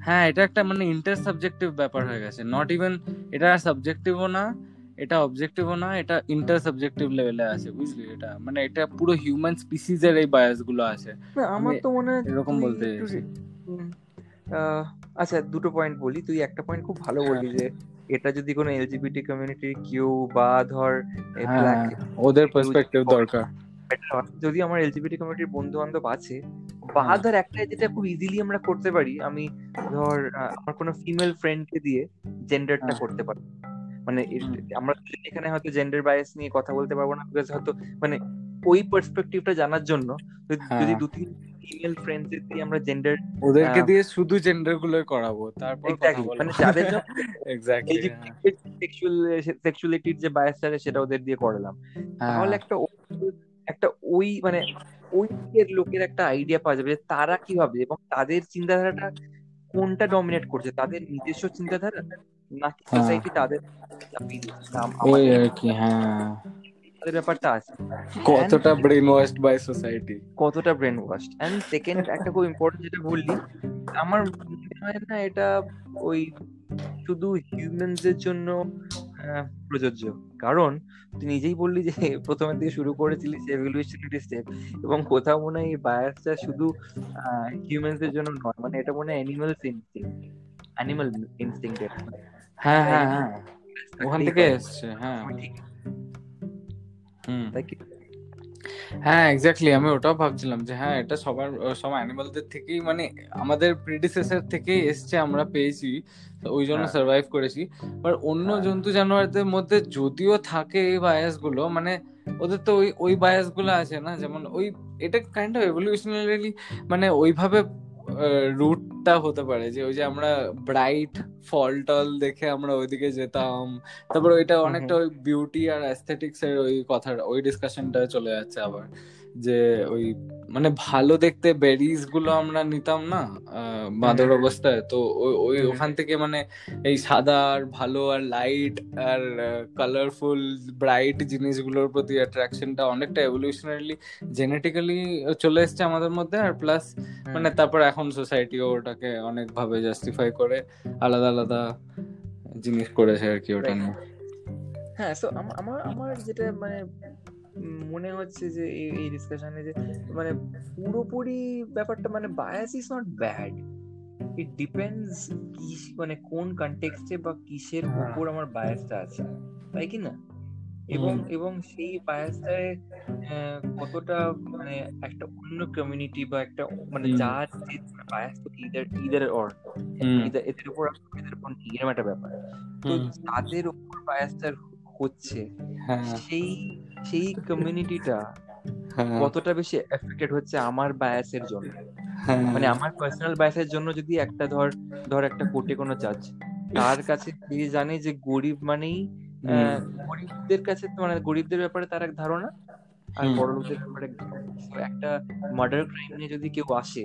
Speaker 1: হ্যাঁ এটা একটা মানে ইন্টার সাবজেক্টিভ ব্যাপার হয়ে গেছে নট ইভেন এটা সাবজেক্টিভও না এটা অবজেক্টিভও না এটা ইন্টার সাবজেক্টিভ লেভেলে আছে বুঝলি এটা। মানে এটা পুরো হিউম্যান স্পিসিস এর এই বায়াসগুলো আছে।
Speaker 2: আমার তো মনে হয়
Speaker 1: এরকম বলতে
Speaker 2: আচ্ছা দুটো পয়েন্ট বলি। তুই একটা পয়েন্ট খুব ভালো হ্যাঁ। বললি যে এটা যদি কোনো এলজিবিটি কমিউনিটির কিউ বা ধর
Speaker 1: হ্যাঁ, ওদের পার্সপেক্টিভ দরকার।
Speaker 2: যদি আমার এলজিবিটি কমিউনিটির বন্ধু বান্ধব আছে বা হ্যাঁ। ধর একটা যেটা খুব ইজিলি আমরা করতে পারি আমি ধর আমার কোনো ফিমেল ফ্রেন্ডকে দিয়ে জেন্ডারটা করতে পারি। মানে আমরা এখানে হয়তো জেন্ডার বায়াস নিয়ে কথা বলতে পারব না বিকজ হয়তো মানে ওই পার্সপেক্টিভটা জানার জন্য যদি হ্যাঁ। দু তিন ফিমেল ফ্রেন্ডস দিয়ে আমরা জেন্ডার
Speaker 1: ওদেরকে দিয়ে শুধু জেন্ডারগুলো করাবো তারপর কথা বলব মানে যাদের
Speaker 2: এক্স্যাক্টলি সেক্সুয়াল সেক্সুয়ালিটির যে বায়াসটা সেটা ওদের দিয়ে করালাম হ্যাঁ। তাহলে একটা একটা ওই মানে ওই দিকের লোকের একটা আইডিয়া পাওয়া যাবে যে তারা কি ভাবে এবং তাদের চিন্তাধারাটা কোনটা ডমিনেট করছে তাদের নিজস্ব চিন্তাধারা নাকি হ্যাঁ। তাদের
Speaker 1: ওই আর কি হ্যাঁ
Speaker 2: ব্যাপারটা আছে
Speaker 1: কতটা ব্রেন ওয়াশড বাই সোসাইটি
Speaker 2: কতটা ব্রেন ওয়াশড এন্ড সেকেন্ড একটা খুব ইম্পর্টেন্ট যেটা বললি আমার মনে হয় না এটা ওই শুধু হিউম্যানস এর জন্য প্রযোজ্য। কারণ তুই নিজেই বললি যে প্রথমের দিকে শুরু করেছিলি এভলিউশনারি স্টেপ এবং কোথাও মনে হয় এই বায়াসটা শুধু হিউম্যানস এর জন্য নয়। মানে এটা মনে হয় অ্যানিমাল ইনস্টিংক্ট অ্যানিমাল ইনস্টিংক্ট
Speaker 1: হ্যাঁ হ্যাঁ হ্যাঁ। ওখান থেকে এসছে হ্যাঁ। হুম। হ্যাঁ এক্স্যাক্টলি আমি ওটাও ভাবছিলাম যে হ্যাঁ এটা সবার সব অ্যানিমালদের থেকেই মানে আমাদের প্রিডিসেসর থেকেই এসছে আমরা পেয়েছি। ওই জন্য সার্ভাইভ হ্যাঁ। করেছি। বাট অন্য হ্যাঁ। জন্তু জানোয়ারদের মধ্যে যদিও থাকে এই বায়াসগুলো মানে ওদের তো ওই ওই বায়াসগুলো আছে না? যেমন ওই এটা কাইন্ড অফ এভলিউশনারি মানে ওইভাবে রুটটা হতে পারে যে ওই যে আমরা ব্রাইট ফল টল দেখে আমরা ওইদিকে যেতাম তারপর ওইটা অনেকটা ওই বিউটি আর অ্যাস্থেটিক্স এর ওই কথাটা ওই ডিসকাশনটা চলে যাচ্ছে আবার যে ওই মানে ভালো দেখতে বেরিজগুলো আমরা নিতাম না বাঁদর অবস্থায়। তো ওই ওখান থেকে মানে এই সাদা আর ভালো আর লাইট আর কালারফুল ব্রাইট জিনিসগুলোর প্রতি অ্যাট্রাকশনটা অনেকটা এভলিউশনারিলি জেনেটিক্যালি চলে এসছে আমাদের মধ্যে। আর প্লাস মানে তারপর এখন সোসাইটিও ওটাকে অনেকভাবে জাস্টিফাই করে আলাদা আলাদা জিনিস করেছে আর কি ওটা নিয়ে।
Speaker 2: হ্যাঁ সো আমার আমার যেটা মানে মনে হচ্ছে যে এই ডিসকাশনে যে মানে পুরোপুরি ব্যাপারটা মানে bias is not bad it depends কি মানে কোন কনটেক্সটে বা কিসের হ্যাঁ। উপর আমার বায়াসটা আছে তাই কি না? এবং এবং সেই বায়াসটায় কতটা মানে একটা অন্য কমিউনিটি বা একটা মানে যার যে বায়াস তো ইদার ইদার অর এদের উপর এদের উপর এরকম একটা ব্যাপার। তো তাদের উপর বায়াসটা হচ্ছে হ্যাঁ। সেই সেই কমিউনিটিটা হ্যাঁ। কতটা বেশি এফেক্টেড হচ্ছে আমার বায়াসের জন্য? হ্যাঁ। মানে আমার পার্সোনাল বায়াসের জন্য যদি একটা ধর ধর একটা কোর্টে কোনো জাজ তার কাছে সে জানে যে গরিব মানেই গরিবদের কাছে মানে গরিবদের ব্যাপারে তার এক ধারণা আর বড় লোকদের ব্যাপারে একটা মার্ডার ক্রাইম নিয়ে যদি কেউ আসে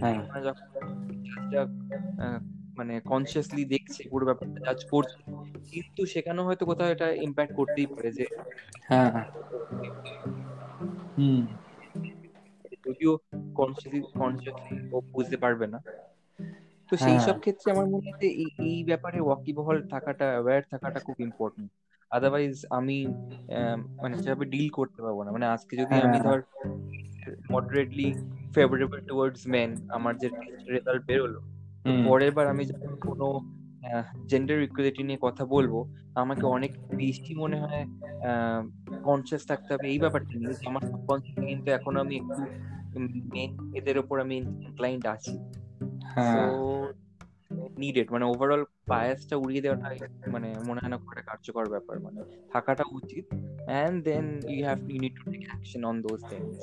Speaker 2: হ্যাঁ। যখন মানে কনসিয়াসলি দেখছে পুরো ব্যাপারটা জাজ করছে। কিন্তু সেখানে হয়তো কোথাও এটা ইম্প্যাক্ট করতেই পারে যে হ্যাঁ। হুম। যদিও কনসিয়াসলি কনসিয়াসলি ও বুঝতে পারবে না। তো সেই হ্যাঁ। সব ক্ষেত্রে আমার মনে হয় এই এই ব্যাপারে ওয়াকিবহল থাকাটা অ্যাওয়্যার থাকাটা খুব ইম্পর্টেন্ট আদারওয়াইজ আমি মানে সেভাবে ডিল করতে পারব না। মানে আজকে যদি আমি হ্যাঁ। ধর মডারেটলি ফেভারেবল টুয়ার্ডস মেন আমার যে রেজাল্ট বেরোলো পরের বার আমি যখন কোনো জেন্ডার ইকুয়ালিটি নিয়ে কথা বলব আমাকে অনেক বেশি মনে হয় কনসিয়াস থাকতে হবে এই ব্যাপারটা নিয়ে। আমার সাবকনসিয়াসলি কিন্তু এখন আমি একটু মেন এদের উপর আমি ইনক্লাইন্ড আছি। নিডেড মানে ওভারঅল বায়াসটা উড়িয়ে দেওয়াটা মানে মনে হয় না খুব একটা কার্যকর ব্যাপার। মানে থাকাটা উচিত। And then you have you need to take action on those things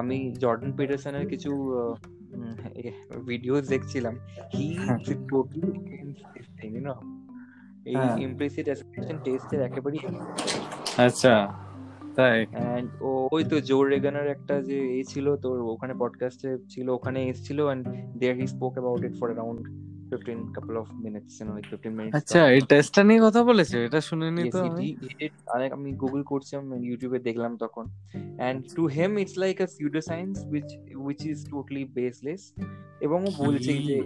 Speaker 2: আমি জর্ডন পিটারসনের কিছু ভিডিওস দেখছিলাম। হি টোটালি ইউ নো এই ইমপ্লিসিট অ্যাসোসিয়েশন টেস্টের একেবারে
Speaker 1: আচ্ছা তাই?
Speaker 2: এন্ড ওই তো জো রেগানার একটা যে এই ছিল তোর ওখানে পডকাস্টে ছিল ওখানে এসেছিল and there he spoke about it for around 15 couple of minutes you know like 15 minutes
Speaker 1: আচ্ছা এই টেস্টটা নিয়ে কথা বলেছে? এটা শুনিনি তো
Speaker 2: আমি আমি গুগল করছিলাম ইউটিউবে দেখলাম তখন। And to him it's like a pseudo science which which is totally baseless এবং ও বলছে যে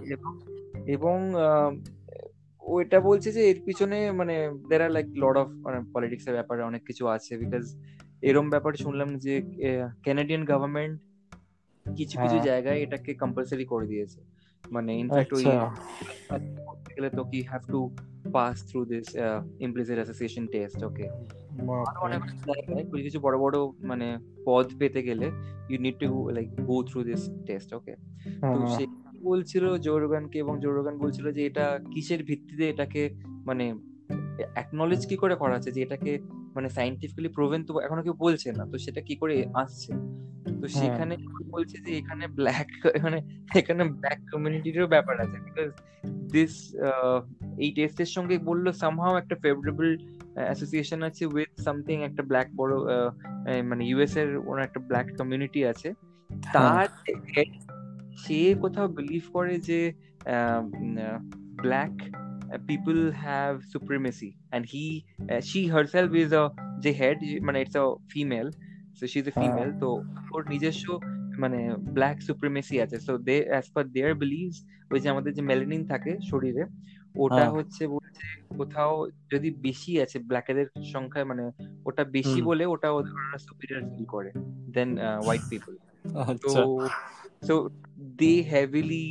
Speaker 2: এবং ও এটা বলছে যে এর পিছনে মানে দের আর লাইক লড অফ মানে পলিটিক্স এর ব্যাপারে অনেক কিছু আছে। বিকজ এরম ব্যাপার শুনলাম যে ক্যানাডিয়ান গভর্নমেন্ট কিছু কিছু হ্যাঁ। জায়গায় এটাকে কম্পালসারি করে দিয়েছে। মানে ইনফ্যাক্ট ওই আচ্ছা। গেলে তো কি have to pass through this implicit association test okay কিছু বড় বড় মানে পদ পেতে গেলে you need to like go through this test okay তো সে বলছিল জোরগানকে এবং জোরগান বলছিল যে এটা কিসের ভিত্তিতে এটাকে মানে অ্যাকনলেজ কি করে করা আছে? যে এটাকে মানে সাইন্টিফিক্যালি প্রুভেন তো এখনও কেউ বলছে না তো সেটা কি করে আসছে তো হ্যাঁ। সেখানে বলছে যে এখানে ব্ল্যাক মানে এখানে ব্ল্যাক কমিউনিটিরও ব্যাপার আছে বিকজ দিস এই টেস্টের সঙ্গে বলল সামহাও একটা ফেভারেবল অ্যাসোসিয়েশন আছে উইথ সামথিং একটা ব্ল্যাক বড় মানে ইউএস এর ওর একটা ব্ল্যাক কমিউনিটি আছে হ্যাঁ। তার সে কোথাও বিলিভ করে যে black people have supremacy and he she herself is a যে হেড মানে it's a female so she is a female তো ওর নিজস্ব মানে ব্ল্যাক সুপ্রিমেসি আছে। So they as per their believes ওই যে আমাদের যে মেলানিন থাকে শরীরে ওটা হ্যাঁ। হচ্ছে বলছে কোথাও যদি বেশি আছে ব্ল্যাকেদের সংখ্যা মানে ওটা বেশি বলে ওটা ওরা সুপিরিয়র ফিল করে দেন হোয়াইট পিপল তো so they heavily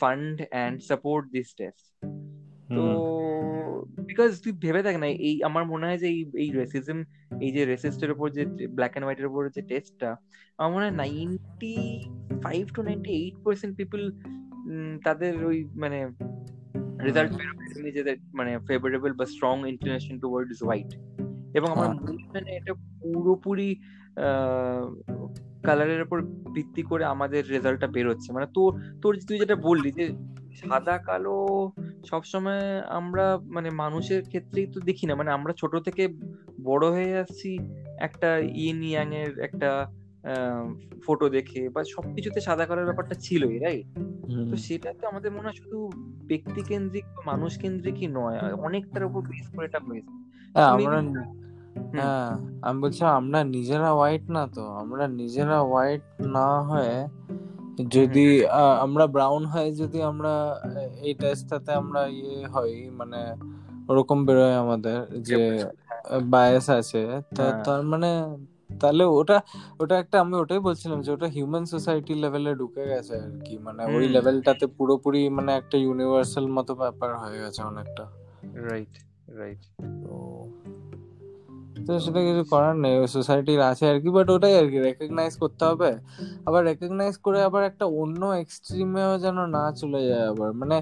Speaker 2: fund and support this test তো বিকজ তুই ভেবে দেখ না এই আমার মনে হয় যে এই এই রেসিজম এই যে রেসিস্টের উপর যে ব্ল্যাক এন্ড হোয়াইটের উপর যে টেস্টটা আমার মনে হয় ninety five to ninety eight percent people তাদের ওই মানে রেজাল্ট নিজেদের মানে ফেভারেবল বা স্ট্রং ইনক্লিনেশন টুয়ার্ডস হোয়াইট এবং আমার। মনে এটা পুরোপুরি কালারের উপর ভিত্তি করে আমাদের রেজাল্টটা বেরোচ্ছে। মানে তোর তোর তুই যেটা বললি যে সাদা কালো সবসময় আমরা মানে মানুষের ক্ষেত্রেই তো দেখি না। মানে আমরা ছোট থেকে বড় হয়ে আসছি একটা ইন ইয়াং এর একটা ফটো দেখে বা সবকিছুতে সাদা কালোর ব্যাপারটা ছিলই রাইট তো সেটা তো আমাদের মনে হয় শুধু ব্যক্তি কেন্দ্রিক বা মানুষ কেন্দ্রিকই নয় অনেকটার উপর বেস করে এটা হয়েছে।
Speaker 1: হ্যাঁ, আমরা হ্যাঁ আমি বলছি আমরা নিজেরা হোয়াইট না তো আমরা নিজেরা হোয়াইট না হয়ে যদি আমরা ব্রাউন হয় যদি আমরা এই টেস্টটাতে আমরা ইয়ে হই মানে ওরকম বেরোয় আমাদের যে বায়াস আছে হ্যাঁ। তার মানে তাহলে ওটা ওটা একটা আমি ওটাই বলছিলাম যে ওটা হিউম্যান সোসাইটি লেভেলে ঢুকে গেছে আর কি মানে ওই লেভেলটাতে পুরোপুরি মানে একটা ইউনিভার্সাল মতো ব্যাপার হয়ে গেছে অনেকটা।
Speaker 2: রাইট রাইট তো
Speaker 1: সেটা কিছু করার নেই সোসাইটির আছে আর কি বাট ওটাই আর কি রেকগনাইজ করতে হবে। আবার রেকগনাইজ করে আবার একটা অন্য এক্সট্রিমেও যেন না চলে যায় আবার। মানে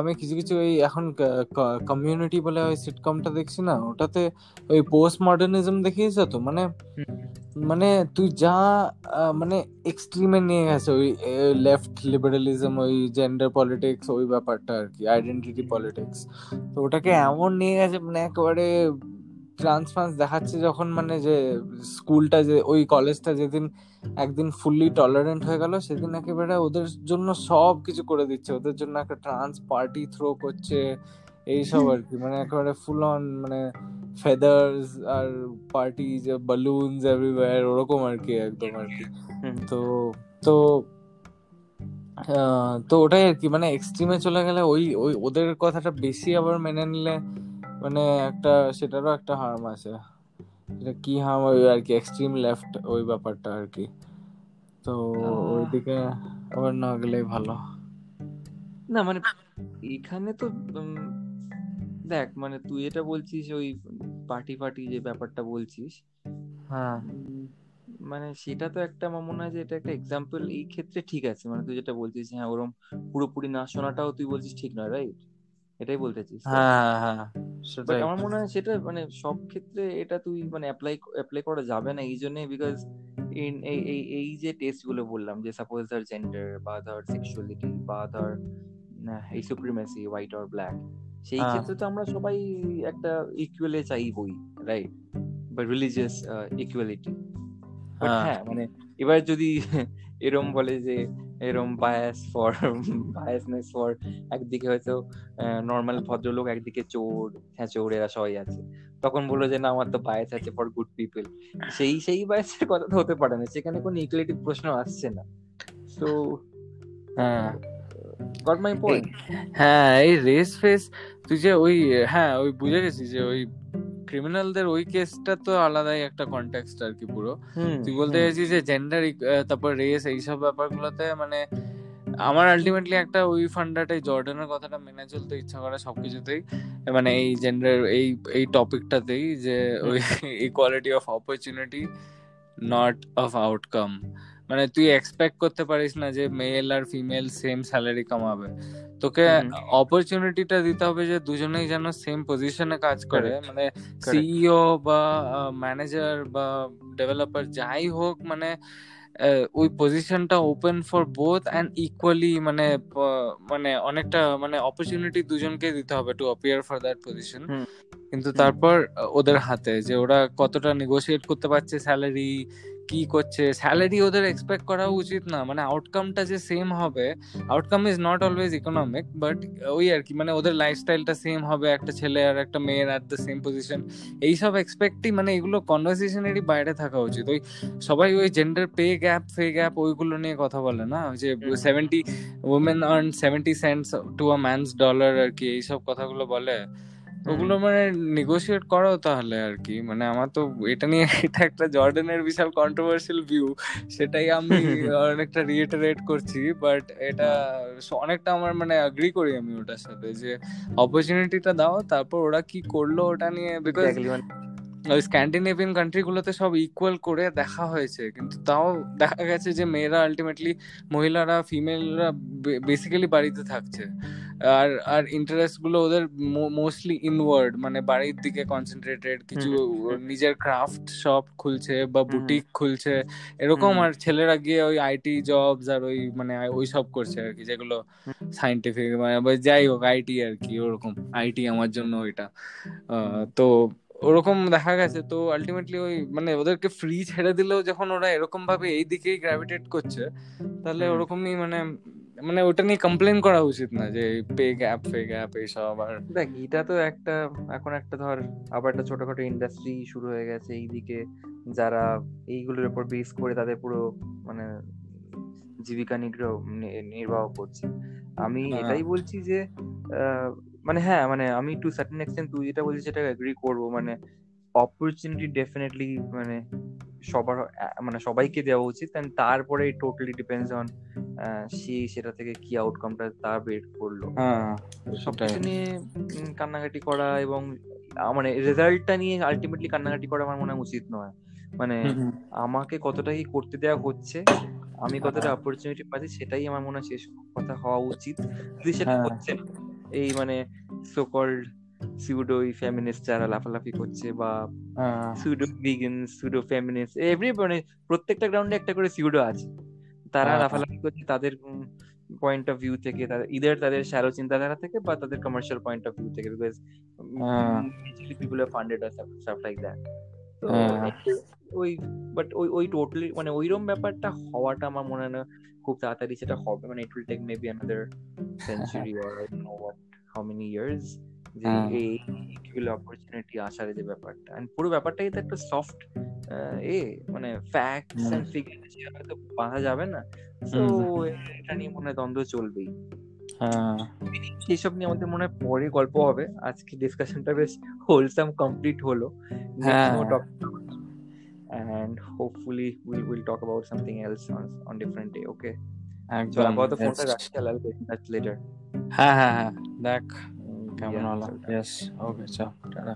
Speaker 1: আমি কিছু কিছু ওই এখন কমিউনিটি বলে ওই সিটকমটা দেখছি না ওটাতে ওই পোস্ট মডার্নিজম দেখিয়েছে তো? মানে মানে তুই যা মানে এক্সট্রিমে নিয়ে গেছে ওই লেফট লিবারালিজম ওই জেন্ডার পলিটিক্স ওই ব্যাপারটা আর কি আইডেন্টিটি পলিটিক্স তো ওটাকে এমন নিয়ে গেছে মানে একেবারে ট্রান্সফান্স দেখাচ্ছে যখন মানে যে স্কুলটা যে ওই কলেজটা যেদিন একদিন ফুললি টলারেন্ট হয়ে গেল সেদিন একেবারে ওদের জন্য সব কিছু করে দিচ্ছে। ওদের জন্য একটা ট্রান্স পার্টি থ্রো করছে এইসব আর কি মানে একেবারে ফুল অন মানে ফেদার্স আর পার্টি যে বালুনস এভরিওয়্যার ওরকম আর কি একদম আর কি তো তো তো ওটাই আর কি মানে এক্সট্রিমে চলে গেলে ওই ওই ওদের কথাটা বেশি আবার মেনে নিলে মানে একটা সেটারও একটা হার্ম আছে। এটা কি হার্ম ওই আর কি এক্সট্রিম লেফট ওই ব্যাপারটা আর কি। তো ওইদিকে আবার না গেলেই ভালো।
Speaker 2: না মানে এখানে তো দেখ মানে তুই এটা বলছিস ওই পার্টি পার্টি যে ব্যাপারটা বলছিস। হ্যাঁ। মানে সেটা তো একটা আমার মনে হয় যে এটা একটা এক্সাম্পল এই ক্ষেত্রে ঠিক আছে। মানে তুই যেটা বলছিস হ্যাঁ ওরম পুরোপুরি না শোনাটাও তুই বলছিস ঠিক নয় রাইট এটাই বলতে চাইছিস হ্যাঁ হ্যাঁ সেটাই আমার মনে হয় সেটা মানে সব ক্ষেত্রে এটা তুই মানে অ্যাপ্লাই অ্যাপ্লাই করা যাবে না। এই জন্যই বিকজ ইন এই এই এই যে টেস্টগুলো বললাম যে সাপোজ ধর জেন্ডার বা ধর সেক্সুয়ালিটি বা ধর এই সুপ্রিমেসি হোয়াইট অর ব্ল্যাক সেই হ্যাঁ। ক্ষেত্রে তো আমরা সবাই একটা ইকুয়ালে চাইবই রাইট বা রিলিজিয়াস ইকুয়ালিটি হ্যাঁ মানে এবার যদি এরম বলে যে এরম বায়াস ফর বায়াসনেস ফর একদিকে হয়তো নর্মাল ভদ্রলোক, একদিকে চোর হ্যাঁ চোর এরা সবাই আছে। তখন বলল যে, না, আমার তো বায়াস আছে ফর গুড পিপল সেই সেই বায়াসের কথা তো হতে পারে না, সেখানে কোনো ইকুয়ালিটি প্রশ্ন আসছে না। তো হ্যাঁ গট মাই পয়েন্ট
Speaker 1: হ্যাঁ এই রেস ফেস তুই যে ওই হ্যাঁ ওই বুঝে গেছিস যে ওই ক্রিমিনালদের ওই কেসটা তো আলাদাই একটা কন্টেক্সট আর কি পুরো তুই বলতে চাইছিস যে জেন্ডার তারপর রেস এইসব ব্যাপারগুলোতে মানে আমার আলটিমেটলি একটা ওই ফান্ডাটাই জর্ডানের কথাটা মেনে চলতে ইচ্ছা করে সবকিছুতেই। মানে এই জেন্ডার এই এই টপিকটাতেই যে ওই equality of opportunity not of outcome মানে তুই এক্সপেক্ট করতে পারিস না যে মেল আর ফিমেল সেম স্যালারি কামাবে। তোকে অপরচুনিটিটা দিতে হবে যে দুজনেই যেন সেম পজিশনে কাজ করে। মানে সিইও বা ম্যানেজার বা ডেভেলপার যাই হোক মানে ওই পজিশনটা open for both and equally মানে মানে অনেকটা মানে অপরচুনিটি দুজনকে দিতে হবে to appear for that position কিন্তু তারপর ওদের হাতে যে ওরা কতটা নেগোসিয়েট করতে পারছে স্যালারি কি করছে? স্যালারি ওদের এক্সপেক্ট করা উচিত না। মানে আউটকামটা যে সেম হবে outcome is not always economic but ওই আর কি মানে ওদের লাইফস্টাইলটা সেম হবে একটা ছেলে আর একটা মেয়ের অ্যাট দ্য সেম পজিশন এইসব এক্সপেক্টই মানে এগুলো কনভারসেশনেরই বাইরে থাকা উচিত। ওই সবাই ওই gender pay gap pay gap ওইগুলো নিয়ে কথা বলে না? ওই যে seventy women earn seventy cents to a man's dollar আর কি এইসব কথাগুলো বলে। ওগুলো মানে নেগোশিয়েট করো তাহলে আর কি। মানে আমার তো এটা নিয়ে এটা একটা জর্ডানের বিশাল কন্ট্রোভার্সিয়াল ভিউ সেটাই আমি অনেকটা রিয়েটারেট করছি। বাট এটা অনেকটা আমার মানে অ্যাগ্রি করি আমি ওটার সাথে যে অপরচুনিটিটা দাও তারপর ওরা কি করল ওটা নিয়ে বিকজ ওই স্ক্যান্ডিনেভিয়ান কান্ট্রিগুলোতে সব ইকুয়াল করে দেখা হয়েছে কিন্তু তাও দেখা গেছে যে মেয়েরা আলটিমেটলি মহিলারা ফিমেলরা বেসিক্যালি বাড়িতে থাকছে। আর আর ইন্টারেস্টগুলো ওদের মোস্টলি ইনওয়ার্ড মানে বাড়ির দিকে কনসেন্ট্রেটেড কিছু নিজের ক্রাফট শপ খুলছে বা বুটিক খুলছে এরকম আর ছেলেরা গিয়ে ওই আইটি জবস আর ওই মানে ওই সব করছে আর কি যেগুলো সাইন্টিফিক মানে যাই হোক আইটি আর কি ওরকম। আইটি আমার জন্য ওইটা। তো ওরকম দেখা গেছে। তো আলটিমেটলি ওই মানে ওদেরকে ফ্রি ছেড়ে দিলেও যখন ওরা এরকম ভাবে এই দিকেই গ্র্যাভিটেট করছে তাহলে ওরকমই মানে মানে ওটা নিয়ে কমপ্লেন করা উচিত না যে পে গ্যাপ পে গ্যাপ এইসব আর
Speaker 2: দেখ এটা তো একটা এখন একটা ধর আবার একটা ছোটখাটো ইন্ডাস্ট্রি শুরু হয়ে গেছে এইদিকে যারা এইগুলোর উপর বেস করে তাদের পুরো মানে জীবিকা নিগ্রহ নির্বাহ করছে। আমি হ্যাঁ। এটাই বলছি যে মানে হ্যাঁ মানে আমি টু সার্টেন এক্সটেন্ট তুই যেটা বলছিস সেটা এগ্রি করব। মানে অপরচুনিটি ডেফিনেটলি মানে সবার মানে সবাইকে দেওয়া উচিত এন্ড তারপরে টোটালি ডিপেন্ডস অন সে সেটা থেকে কি আউটকামটা তা বের করল। হ্যাঁ, সবকিছু নিয়ে কান্নাকাটি করা এবং মানে রেজাল্টটা নিয়ে আলটিমেটলি কান্নাকাটি করা আমার মনে হয় উচিত নয়। মানে আমাকে কতটা কি করতে দেওয়া হচ্ছে আমি কতটা অপরচুনিটি পাচ্ছি সেটাই আমার মনে হয় শেষ কথা হওয়া উচিত। যদি সেটা হ্যাঁ। হচ্ছে না এই মানে সোকল্ড সুডো ফেমিনিস্ট যারা লাফালাফি করছে বা pseudo vegan pseudo feminist every মানে প্রত্যেকটা গ্রাউন্ডে একটা করে সিউডো আছে। তারা হ্যাঁ, লাফালাফি। করছে তাদের পয়েন্ট অফ ভিউ থেকে ইদার তাদের শ্যালো চিন্তাধারা থেকে বা তাদের কমার্শিয়াল পয়েন্ট অফ ভিউ থেকে বিকজ পিপল আর ফান্ডেড আর স্টাফ লাইক দ্যাট তো ওই বাট ওই ওই টোটালি মানে ওইরকম ব্যাপারটা হওয়াটা আমার মনে হয় না খুব তাড়াতাড়ি সেটা হবে। মানে it will take maybe another century or I know what how many years যে এই ইকুয়াল অপরচুনিটি আসার যে ব্যাপারটা। এন্ড পুরো ব্যাপারটাই তো একটা সফট এ মানে ফ্যাক্টস এন্ড ফিগার্স হয়তো বাঁধা যাবে না। তো এটা নিয়ে মনে হয় দ্বন্দ্ব চলবেই। এইসব নিয়ে আমাদের মনে হয় পরে গল্প হবে। আজকে ডিসকাশনটা বেশ হোলসাম কমপ্লিট হলো। and hopefully we'll we'll talk about something else on on different day okay একদম আপাতত ফোনটা রাখছি আল গেট লেটার
Speaker 1: হ্যাঁ হ্যাঁ হ্যাঁ দেখ কেমন হলো ইয়েস ওকে চল টাটা